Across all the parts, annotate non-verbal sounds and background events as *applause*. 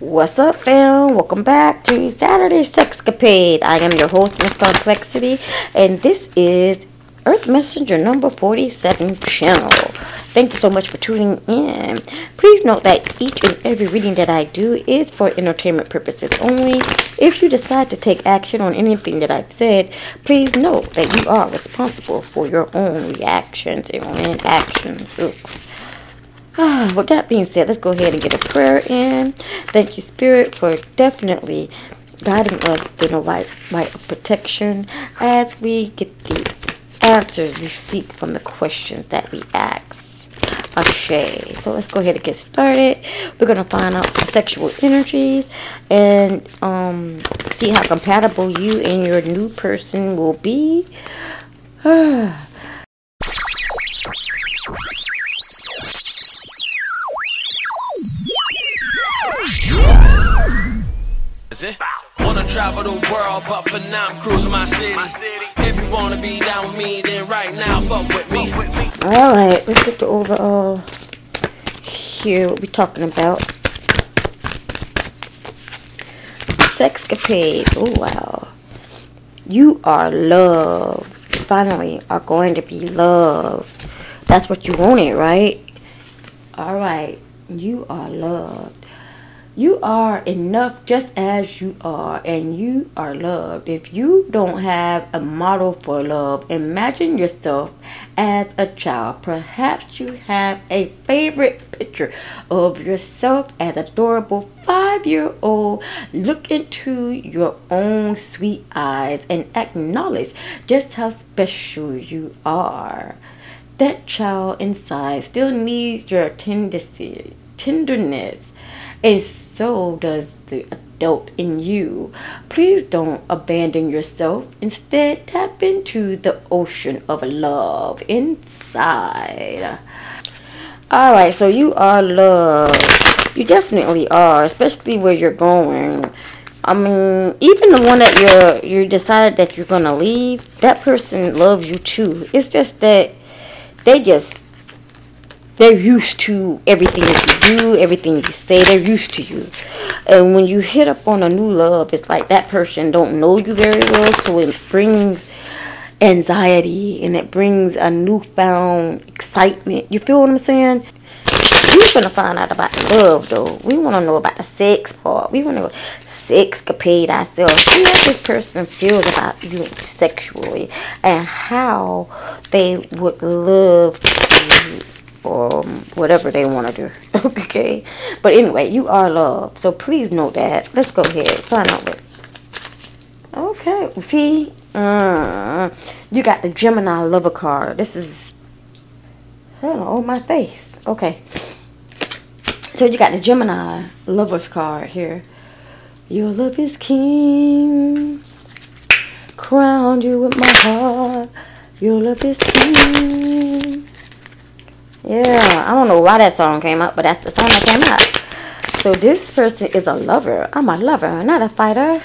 What's up, fam? Welcome back to Saturday Sexcapade. I am your host, Miss Complexity, and this is Earth Messenger number 47 channel. Thank you so much for tuning in. Please note that each and every reading that I do is for entertainment purposes only. If you decide to take action on anything that I've said, please note that you are responsible for your own reactions and actions. Ah, *sighs* with that being said, let's go ahead and get a prayer in. Thank you, Spirit, for definitely guiding us in a light, right of protection as we get the answers we seek from the questions that we ask. Okay, So let's go ahead and get started. We're gonna find out some sexual energies and um, see how compatible you and your new person will be. *sighs* Wanna travel the world, but for now I'm cruising my city. If you wanna be down with me, then right now fuck with me. Alright, let's get the uh, overall here what we're talking about. Sexcapade. Oh wow. You are loved. Finally are going to be loved. That's what you wanted, right? Alright. You are loved. You are enough just as you are, and you are loved. If you don't have a model for love, imagine yourself as a child. Perhaps you have a favorite picture of yourself as adorable five year old. Look into your own sweet eyes and acknowledge just how special you are. That child inside still needs your tendency, tenderness, and so does the adult in you. Please don't abandon yourself. Instead, tap into the ocean of love inside. All right, so you are loved. You definitely are, especially where you're going. I mean, even the one that you're you decided that you're gonna leave, that person loves you too. It's just that they just they're used to everything that you do, everything you say. They're used to you. And when you hit up on a new love, it's like that person don't know you very well, so it brings anxiety and it brings a newfound excitement. You feel what I'm saying? We're gonna find out about the love though. We wanna know about the sex part. We wanna sexcapade ourselves. See how this person feels about you sexually and how they would love to or whatever they want to do. *laughs* okay? But anyway, you are loved. So please know that. Let's go ahead. Find out what. Okay. See? Uh, you got the Gemini lover card. This is. Hello, my face. Okay. So you got the Gemini lover's card here. Your love is king. Crowned you with my heart. Your love is king. Yeah, I don't know why that song came up, but that's the song that came up. So this person is a lover. I'm a lover, not a fighter.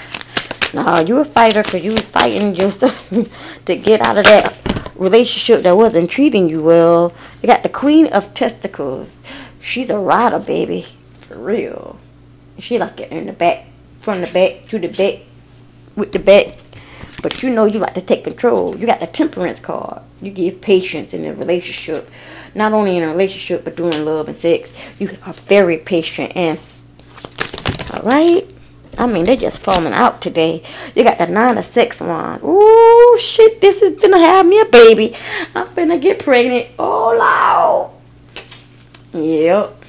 No, you a fighter because you was fighting yourself *laughs* to get out of that relationship that wasn't treating you well. You got the queen of testicles. She's a rider, baby. For real. She like it in the back, from the back to the back, with the back. But you know you like to take control. You got the temperance card. You give patience in a relationship not only in a relationship but doing love and sex. You are very patient and all right. I mean, they're just falling out today. You got the nine of six wands. Ooh, shit, this is gonna have me a baby. I'm gonna get pregnant. Oh, loud. Yep.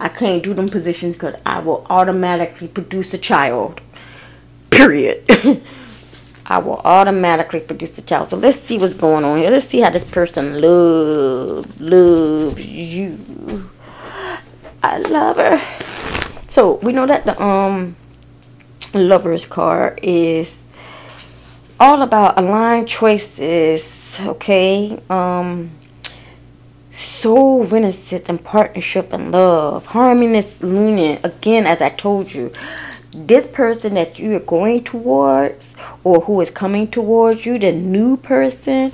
I can't do them positions because I will automatically produce a child. Period. *laughs* I will automatically produce the child. So let's see what's going on here. Let's see how this person loves loves you. I love her. So we know that the um lovers card is all about aligned choices. Okay. Um soul renaissance and partnership and love. Harmonious union. Again, as I told you this person that you are going towards or who is coming towards you, the new person,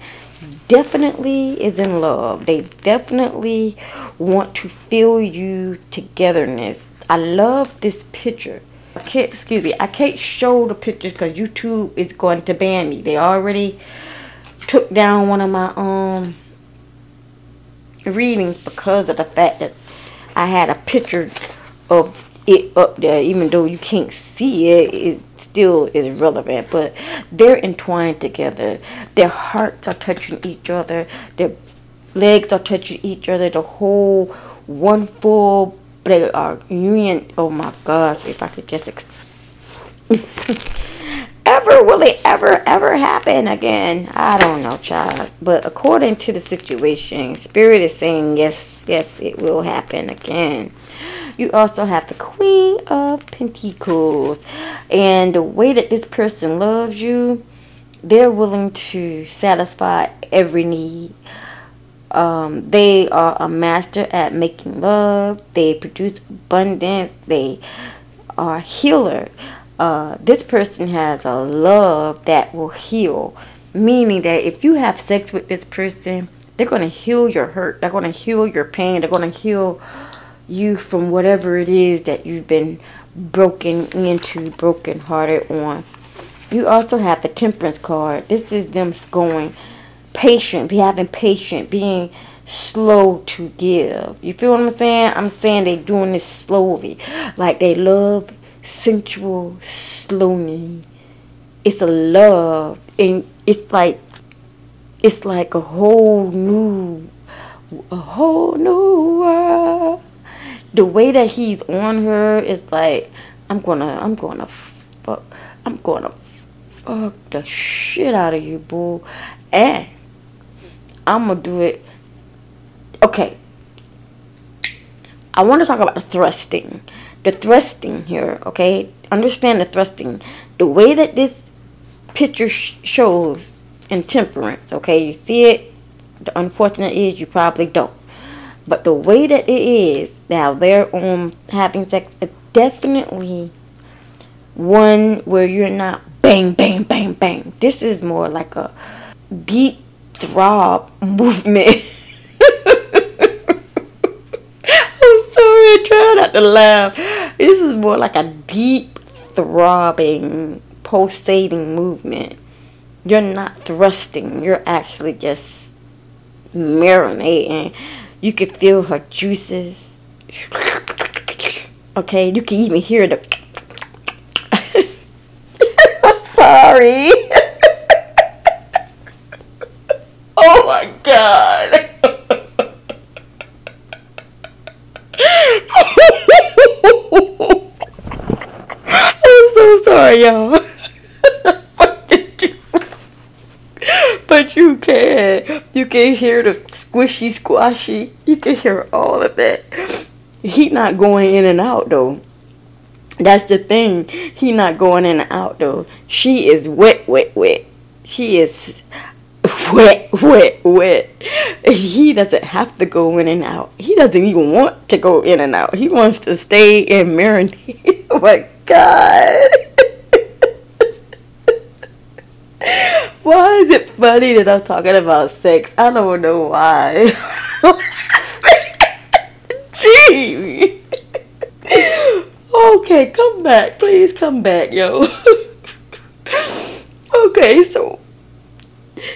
definitely is in love. They definitely want to feel you togetherness. I love this picture. I can't, excuse me, I can't show the pictures because YouTube is going to ban me. They already took down one of my um readings because of the fact that I had a picture of it up there, even though you can't see it, it still is relevant. But they're entwined together. Their hearts are touching each other. Their legs are touching each other. The whole one full they uh, are union. Oh my gosh! If I could just. Ex- *laughs* ever will it ever ever happen again? I don't know, child. But according to the situation, spirit is saying yes, yes, it will happen again. You also have the Queen of Pentacles. And the way that this person loves you, they're willing to satisfy every need. Um, they are a master at making love. They produce abundance. They are healer. Uh, this person has a love that will heal. Meaning that if you have sex with this person, they're going to heal your hurt. They're going to heal your pain. They're going to heal you from whatever it is that you've been broken into, broken hearted on. You also have the temperance card. This is them going patient, be having patient, being slow to give. You feel what I'm saying? I'm saying they doing this slowly. Like they love sensual slowly. It's a love and it's like it's like a whole new a whole new world the way that he's on her is like I'm gonna I'm gonna fuck I'm gonna fuck the shit out of you, boo. And I'm gonna do it. Okay. I want to talk about the thrusting. The thrusting here, okay? Understand the thrusting. The way that this picture sh- shows in temperance, okay? You see it? The unfortunate is you probably don't. But the way that it is now, they're um having sex definitely one where you're not bang, bang, bang, bang. This is more like a deep throb *laughs* movement. I'm sorry, I try not to laugh. This is more like a deep throbbing, pulsating movement. You're not thrusting, you're actually just marinating you can feel her juices. Okay, you can even hear the. *laughs* Sorry. *laughs* oh my god. *laughs* I'm so sorry, y'all. but you can. You can hear the squishy squashy. You can hear all of that. He not going in and out though. That's the thing. He not going in and out though. She is wet, wet, wet. She is wet, wet, wet. He doesn't have to go in and out. He doesn't even want to go in and out. He wants to stay and marinate. *laughs* oh my god. Why is it funny that I'm talking about sex? I don't know why. *laughs* Gee. Okay, come back. Please come back, yo. *laughs* okay, so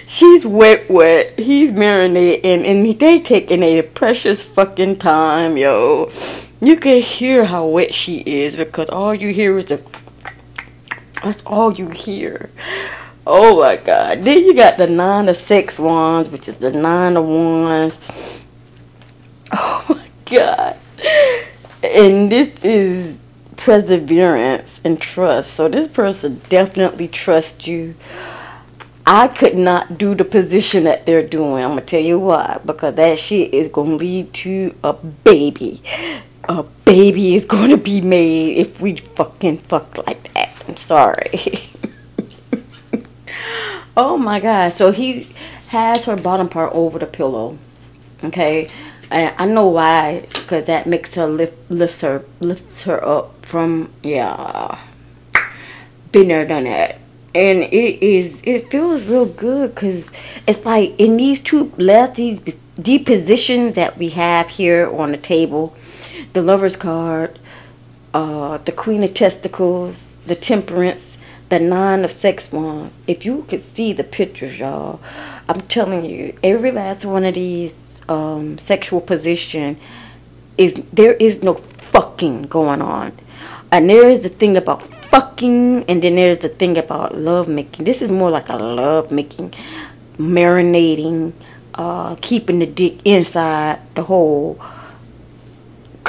she's wet, wet. He's marinating, and they taking a precious fucking time, yo. You can hear how wet she is because all you hear is the. That's all you hear. Oh my god. Then you got the nine of six wands, which is the nine of wands. Oh my god. And this is perseverance and trust. So this person definitely trusts you. I could not do the position that they're doing. I'm gonna tell you why. Because that shit is gonna lead to a baby. A baby is gonna be made if we fucking fuck like that. I'm sorry. *laughs* Oh my God. So he has her bottom part over the pillow. Okay. And I know why, because that makes her lift, lifts her, lifts her up from, yeah, been there, done that. And it is, it feels real good because it's like in these two left, these positions that we have here on the table, the lover's card, uh, the Queen of Testicles, the Temperance, the Nine of Sex Wands. If you could see the pictures, y'all, I'm telling you, every last one of these um, sexual position is there is no fucking going on, and there is the thing about fucking, and then there's the thing about love making. This is more like a love making, marinating, uh, keeping the dick inside the hole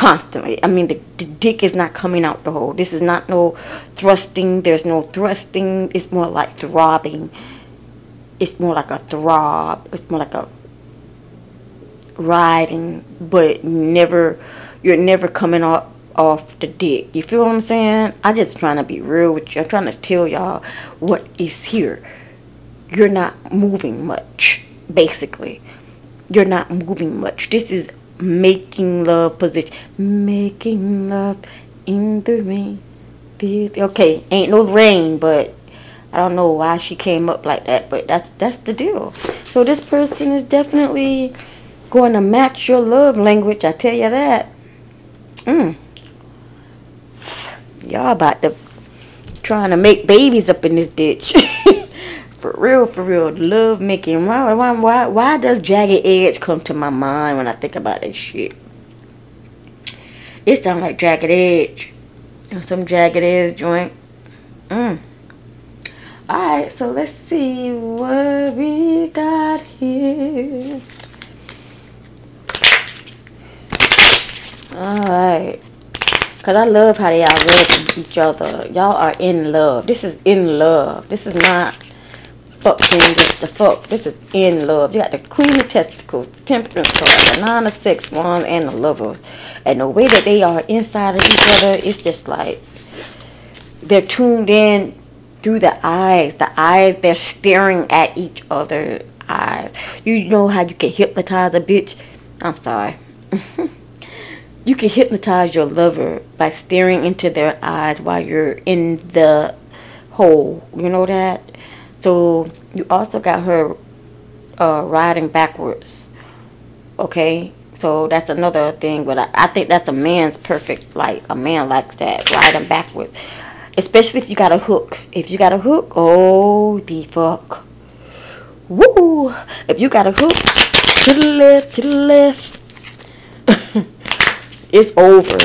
constantly. I mean, the, the dick is not coming out the hole. This is not no thrusting. There's no thrusting. It's more like throbbing. It's more like a throb. It's more like a riding, but never. You're never coming off off the dick. You feel what I'm saying? I just trying to be real with you. I'm trying to tell y'all what is here. You're not moving much, basically. You're not moving much. This is making love position. Making love in the rain. Okay, ain't no rain, but I don't know why she came up like that, but that's that's the deal. So this person is definitely going to match your love language. I tell you that. Mm. Y'all about to trying to make babies up in this bitch. *laughs* for real, for real. Love making. Why, why, why, why does Jagged Edge come to my mind when I think about this shit? It sounds like Jagged Edge. Some Jagged Edge joint. Mm. Alright, so let's see what we got here. Alright. Because I love how they all love each other. Y'all are in love. This is in love. This is not fucking just the fuck. This is in love. You got the queen of testicles, temperance card, the nine of six wands, and the lover. And the way that they are inside of each other, it's just like they're tuned in through the eyes. The eyes, they're staring at each other eyes. You know how you can hypnotize a bitch? I'm sorry. *laughs* you can hypnotize your lover by staring into their eyes while you're in the hole. You know that? So you also got her uh, riding backwards. Okay? So that's another thing, but I, I think that's a man's perfect, like, a man likes that, riding backwards. Especially if you got a hook. If you got a hook, oh, the fuck. Woo! If you got a hook, to the left, to the left. *laughs* it's over.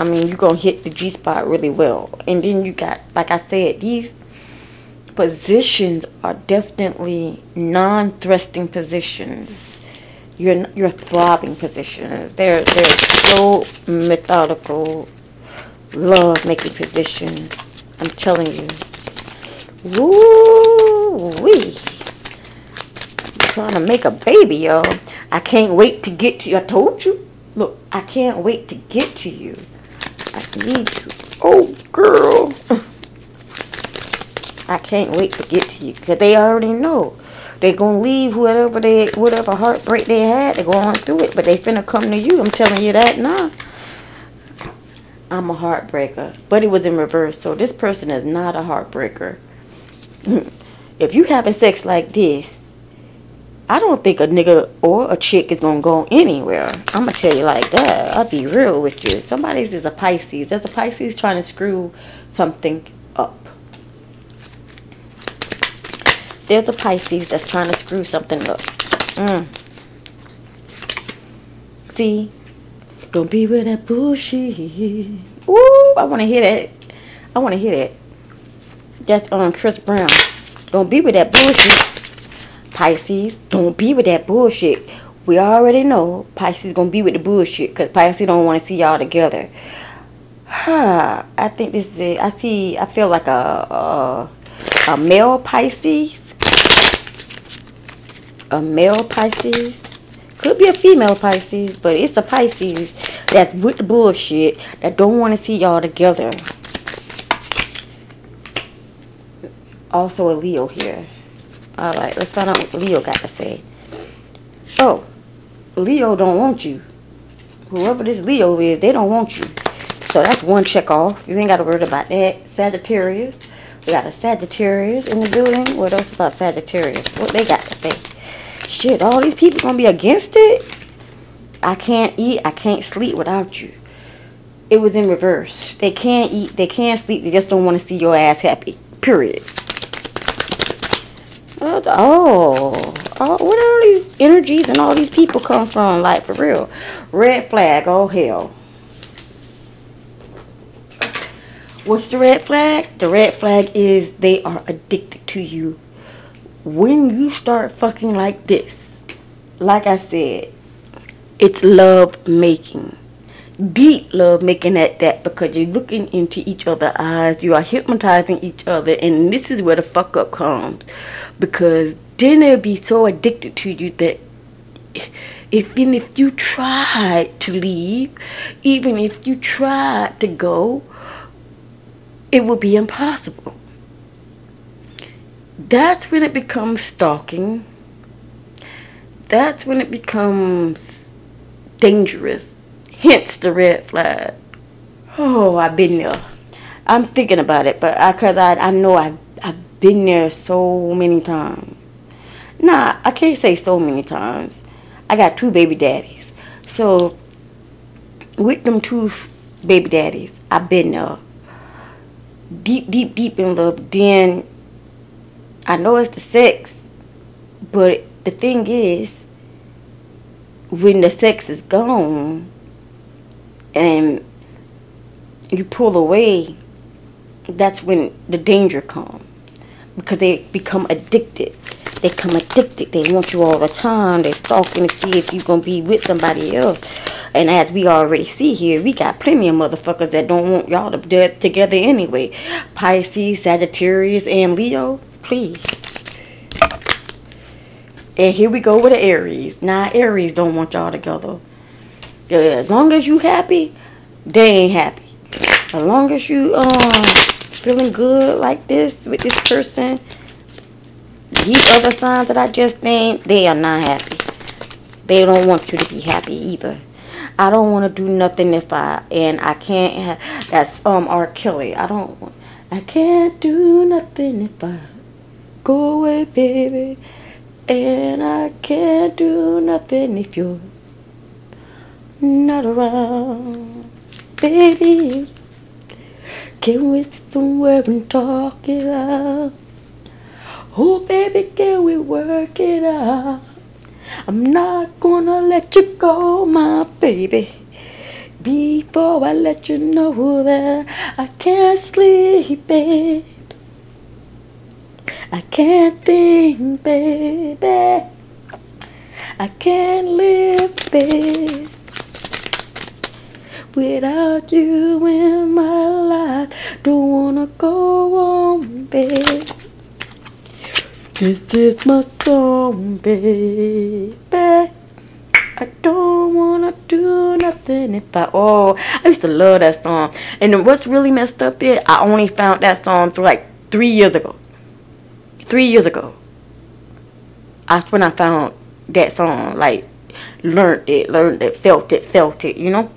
I mean, you're to hit the G spot really well. And then you got, like I said, these positions are definitely non-thrusting positions. You're, you're throbbing positions. They're, they're so methodical, love-making positions. I'm telling you. Woo-wee. trying to make a baby, y'all. I can't wait to get to you. I told you. Look, I can't wait to get to you. I need you. Oh, girl. *laughs* I can't wait to get to you because they already know. They're going to leave whatever they, whatever heartbreak they had. They're going through it, but they finna come to you. I'm telling you that now. I'm a heartbreaker. But it was in reverse. So this person is not a heartbreaker. *laughs* if you having sex like this, I don't think a nigga or a chick is gonna go anywhere. I'm gonna tell you like that. I'll be real with you. Somebody's is a Pisces. There's a Pisces trying to screw something up. There's a Pisces that's trying to screw something up. Mm. See? Don't be with that bullshit. Ooh, I want to hear that. I want to hear that. That's on Chris Brown. Don't be with that bullshit. Pisces, don't be with that bullshit. We already know Pisces gonna be with the bullshit because Pisces don't want to see y'all together. Huh, *sighs* I think this is it. I see, I feel like a, a, a male Pisces. A male Pisces. Could be a female Pisces, but it's a Pisces that's with the bullshit that don't want to see y'all together. Also a Leo here. Alright, let's find out what Leo got to say. Oh, Leo don't want you. Whoever this Leo is, they don't want you. So that's one check off. You ain't got to worry about that. Sagittarius. We got a Sagittarius in the building. What else about Sagittarius? What they got to say? Shit, all these people gonna be against it? I can't eat, I can't sleep without you. it was in reverse. They can't eat, they can't sleep, they just don't want to see your ass happy. Period. Oh, oh, where all these energies and all these people come from? Like for real, red flag. Oh hell. What's the red flag? The red flag is they are addicted to you. When you start fucking like this, like I said, it's love making deep love making at that because you're looking into each other's eyes, you are hypnotizing each other, and this is where the fuck up comes. Because then they'll be so addicted to you that if, even if you try to leave, even if you try to go, it will be impossible. That's when it becomes stalking. That's when it becomes dangerous hence the red flag. Oh, I've been there. I'm thinking about it, but I, cause I, I know I've, I've been there so many times. Nah, I can't say so many times. I got two baby daddies. So, with them two baby daddies, I've been there. Deep, deep, deep in love. Then, I know it's the sex, but the thing is, when the sex is gone, and you pull away, that's when the danger comes because they become addicted. They become addicted. They want you all the time. They're stalking to see if you're to be with somebody else. And as we already see here, we got plenty of motherfuckers that don't want y'all to it together anyway. Pisces, Sagittarius, and Leo, please. And here we go with the Aries. Now, Aries don't want y'all together. Yeah, As long as you happy, they ain't happy. As long as you um feeling good like this with this person, these other signs that I just named, they are not happy. They don't want you to be happy either. I don't want to do nothing if I and I can't. Have, that's um R. Kelly. I don't. I can't do nothing if I go away, baby. And I can't do nothing if you're not around, baby. Can we sit somewhere and talk it out? Oh, baby, can we work it out? I'm not gonna let you go, my baby. Before I let you know that I can't sleep, babe. I can't think, baby. I can't live, babe without you in my life. Don't wanna go on, babe. This is my song, baby. I don't wanna do nothing if I oh I used to love that song. And what's really messed up is I only found that song for like three years ago. Three years ago. That's when I found that song. Like learned it, learned it, felt it, felt it, you know?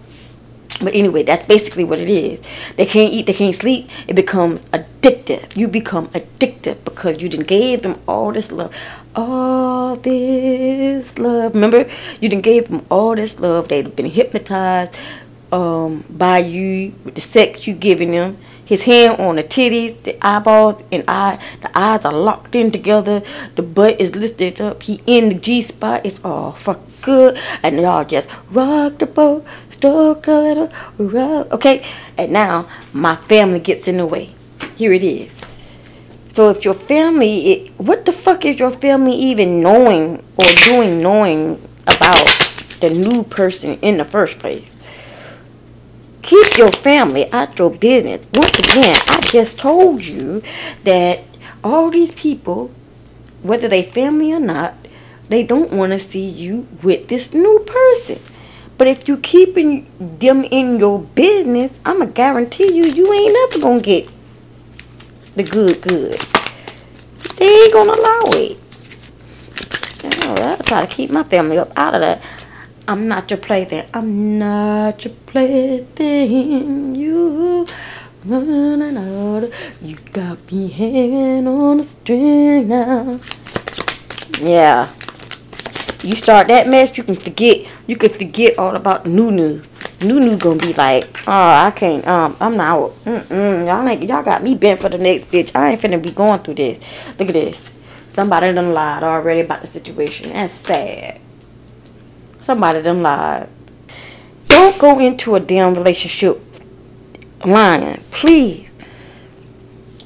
But anyway, that's basically what it is. They can't eat, they can't sleep. It becomes addictive. You become addictive because you didn't gave them all this love. All this love. Remember, you didn't gave them all this love. They've been hypnotized um, by you with the sex you giving them his hand on the titties, the eyeballs, and eye. The eyes are locked in together. The butt is lifted up. He in the G spot. It's all for good. And y'all just rock the boat, stroke a little, rock. Okay. And now my family gets in the way. Here it is. So if your family, it, what the fuck is your family even knowing or doing knowing about the new person in the first place? Keep your family out your business. Once again, I just told you that all these people, whether they family or not, they don't want to see you with this new person. But if you keeping them in your business, I'ma guarantee you, you ain't never gonna get the good good. They ain't gonna allow it. I'll try to keep my family up out of that. I'm not your plaything. I'm not your plaything. You, you got me hanging on a string now. Yeah. You start that mess, you can forget. You can forget all about new. Nunu gonna be like, oh, I can't, um, I'm not, mm-mm, y'all ain't, y'all got me bent for the next bitch. I ain't finna be going through this. Look at this. Somebody done lied already about the situation. That's sad. Somebody done lied. Don't go into a damn relationship lying. Please.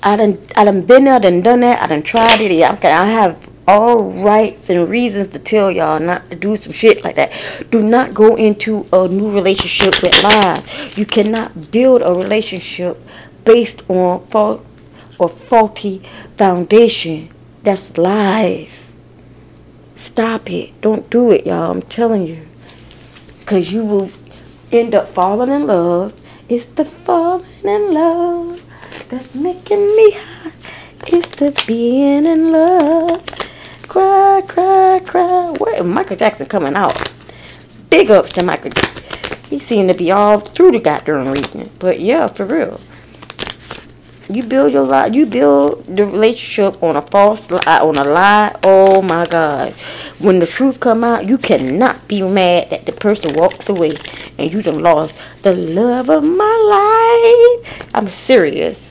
I done, I done been there, I done done that. I done tried it. I have all rights and reasons to tell y'all not to do some shit like that. Do not go into a new relationship with lies. You cannot build a relationship based on fault or faulty foundation. That's lies. Stop it. Don't do it, y'all. I'm telling you. Because you will end up falling in love. It's the falling in love that's making me high. It's the being in love Cry, cry, cry. Where Michael Jackson coming out? Big ups to Michael Jackson. He seemed to be all through the goddamn region. But yeah, for real. You build your lie. You build the relationship on a false lie, on a lie. Oh my God! When the truth come out, you cannot be mad that the person walks away and you done lost the love of my life. I'm serious.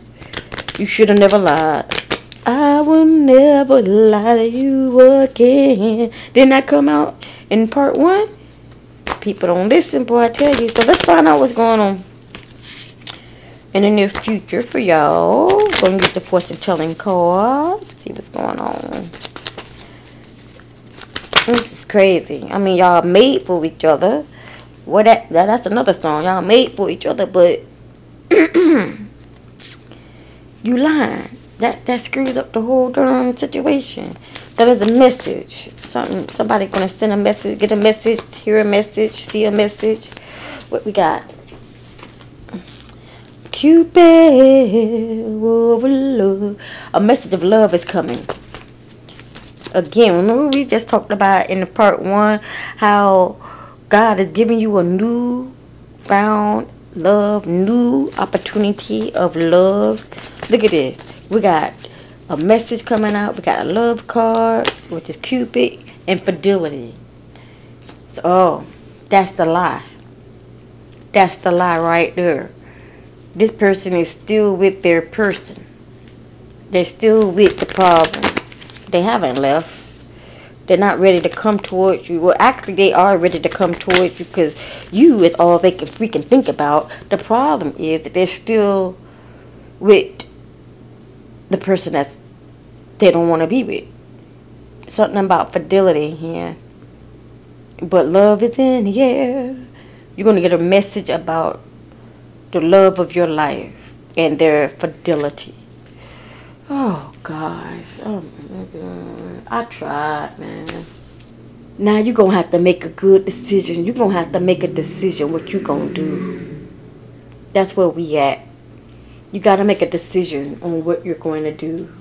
You should have never lied. I will never lie to you again. Didn't that come out in part one? People don't listen, boy, I tell you. So let's find out what's going on in the near future for y'all. To get the fortune telling card. See what's going on. This is crazy. I mean, y'all made for each other. What that, that that's another song. Y'all made for each other, but *clears throat* you lying that that screws up the whole darn situation. That is a message. Something somebody gonna send a message, get a message, hear a message, see a message. What we got? Cupid, love. A message of love is coming. Again, remember we just talked about in the part one how God is giving you a new found love, new opportunity of love. Look at this we got a message coming out. We got a love card, which is Cupid, and fidelity. So, oh, that's the lie. That's the lie right there. This person is still with their person. They're still with the problem. They haven't left. They're not ready to come towards you. Well, actually, they are ready to come towards you because you is all they can freaking think about. The problem is that they're still with the person that's they don't want to be with. Something about fidelity here. But love is in here. You're going to get a message about the love of your life and their fidelity. Oh gosh. Oh my god. I tried, man. Now you're gonna have to make a good decision. You're gonna have to make a decision what you gonna do. That's where we at you got to make a decision on what you're going to do.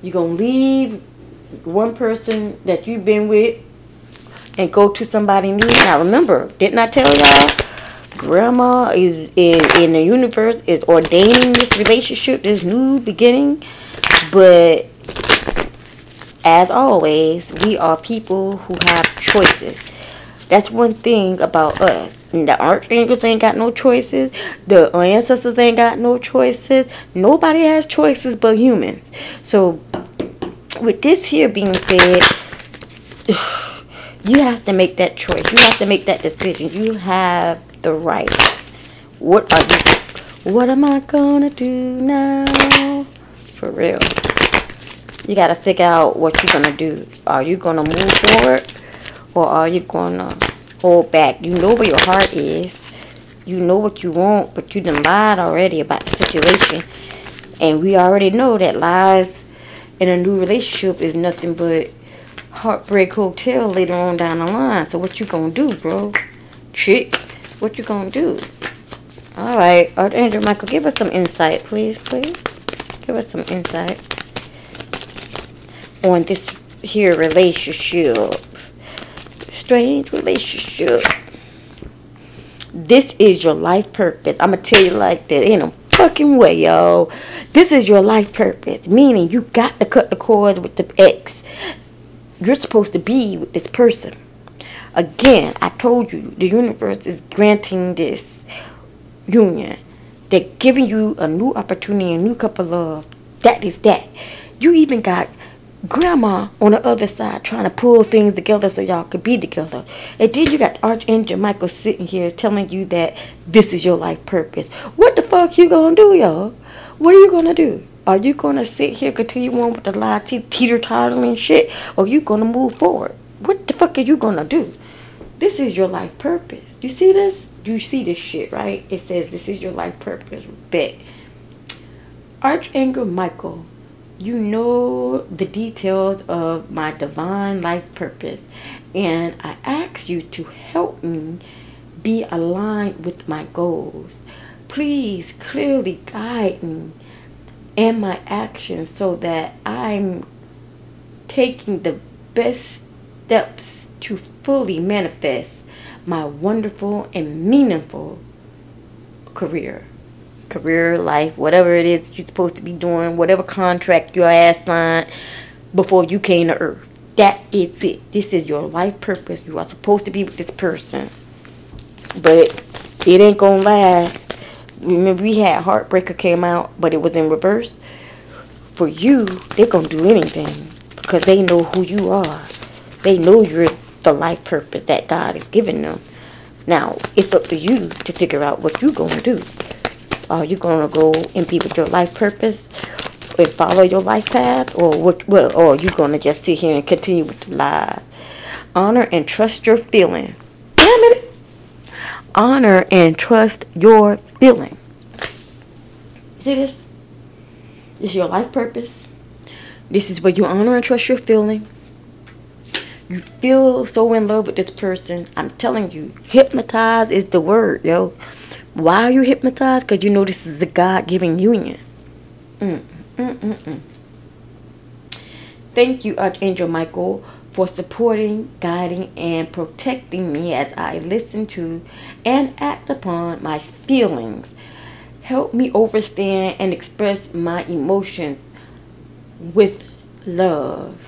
You're to leave one person that you've been with and go to somebody new. Now remember, didn't I tell y'all? Grandma is in, in the universe is ordaining this relationship, this new beginning. But as always, we are people who have choices. That's one thing about us. The archangels ain't got no choices. The ancestors ain't got no choices. Nobody has choices but humans. So, with this here being said, *sighs* you have to make that choice. You have to make that decision. You have the right. What are you? What am I gonna do now? For real. You gotta figure out what you're gonna do. Are you gonna move forward, or are you gonna hold back. You know where your heart is. You know what you want, but you done lied already about the situation. And we already know that lies in a new relationship is nothing but heartbreak hotel later on down the line. So what you gonna do, bro? Chick, what you gonna do? All right, oh, Archangel Michael, give us some insight, please, please. Give us some insight on this here relationship strange relationship. This is your life purpose. I'm to tell you like that in a fucking way, yo. This is your life purpose. Meaning you got to cut the cords with the ex. You're supposed to be with this person. Again, I told you the universe is granting this union. They're giving you a new opportunity, a new cup of love. That is that. You even got grandma on the other side trying to pull things together so y'all could be together. And then you got Archangel Michael sitting here telling you that this is your life purpose. What the fuck you gonna do, y'all? What are you gonna do? Are you gonna sit here continue on with the lie te- teeter tottering shit, or you gonna move forward? What the fuck are you gonna do? This is your life purpose. You see this? You see this shit, right? It says this is your life purpose. Bet. Archangel Michael you know the details of my divine life purpose, and I ask you to help me be aligned with my goals. Please clearly guide me and my actions so that I'm taking the best steps to fully manifest my wonderful and meaningful career career, life, whatever it is you're supposed to be doing, whatever contract your ass signed before you came to earth. That is it. This is your life purpose. You are supposed to be with this person. But it ain't gonna last. Remember we had Heartbreaker came out, but it was in reverse. For you, they're gonna do anything because they know who you are. They know you're the life purpose that God has given them. Now, it's up to you to figure out what you're gonna do. Are you gonna go and be with your life purpose and follow your life path, or what? Or are you gonna just sit here and continue with the lies? Honor and trust your feeling. Damn it! Honor and trust your feeling. See this? This is your life purpose. This is where you honor and trust your feeling. You feel so in love with this person. I'm telling you, hypnotize is the word, yo. Why are you hypnotized? Because you know this is a God given union. Mm, mm, mm, mm, Thank you, Archangel Michael, for supporting, guiding, and protecting me as I listen to and act upon my feelings. Help me understand and express my emotions with love.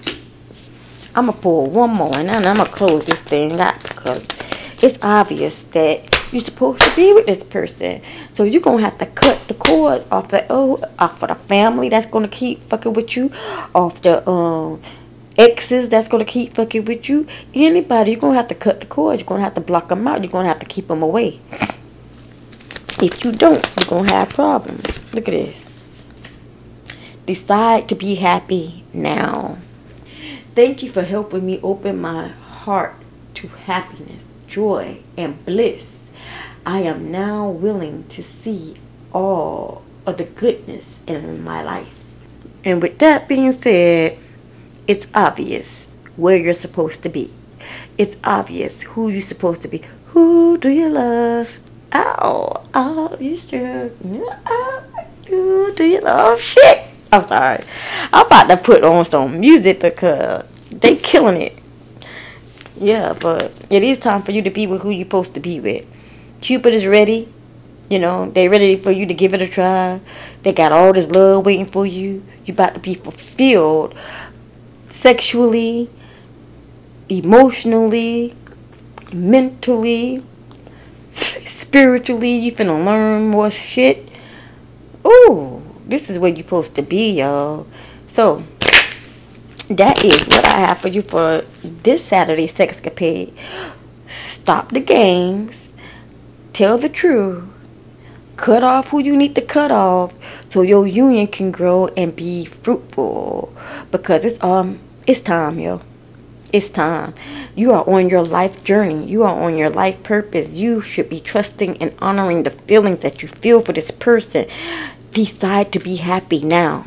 I'm going to pull one more and then I'm going to close this thing out because it's obvious that you're supposed to be with this person. So you're gonna have to cut the cord off the oh off of the family that's gonna keep fucking with you, off the um exes that's gonna keep fucking with you. Anybody, you're gonna have to cut the cord. You're gonna have to block them out. You're gonna have to keep them away. If you don't, you're gonna have problems. Look at this. Decide to be happy now. Thank you for helping me open my heart to happiness, joy, and bliss. I am now willing to see all of the goodness in my life. And with that being said, it's obvious where you're supposed to be. It's obvious who you're supposed to be. Who do you love? Oh, oh, you sure? Who do you love? Shit! I'm sorry. I'm about to put on some music because they killing it. Yeah, but it is time for you to be with who you're supposed to be with. Cupid is ready. You know, they ready for you to give it a try. They got all this love waiting for you. You about to be fulfilled sexually, emotionally, mentally, spiritually. You finna learn more shit. Ooh, this is where you're supposed to be, y'all. So, that is what I have for you for this Saturday sexcapade. Stop the games Tell the truth. Cut off who you need to cut off so your union can grow and be fruitful. Because it's um it's time, yo. It's time. You are on your life journey. You are on your life purpose. You should be trusting and honoring the feelings that you feel for this person. Decide to be happy now.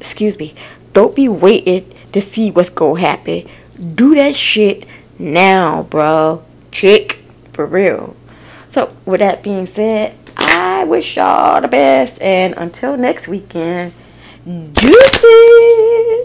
Excuse me. Don't be waiting to see what's gonna happen. Do that shit now, bro. Chick for real. So, with that being said, I wish y'all the best. And until next weekend, deuces.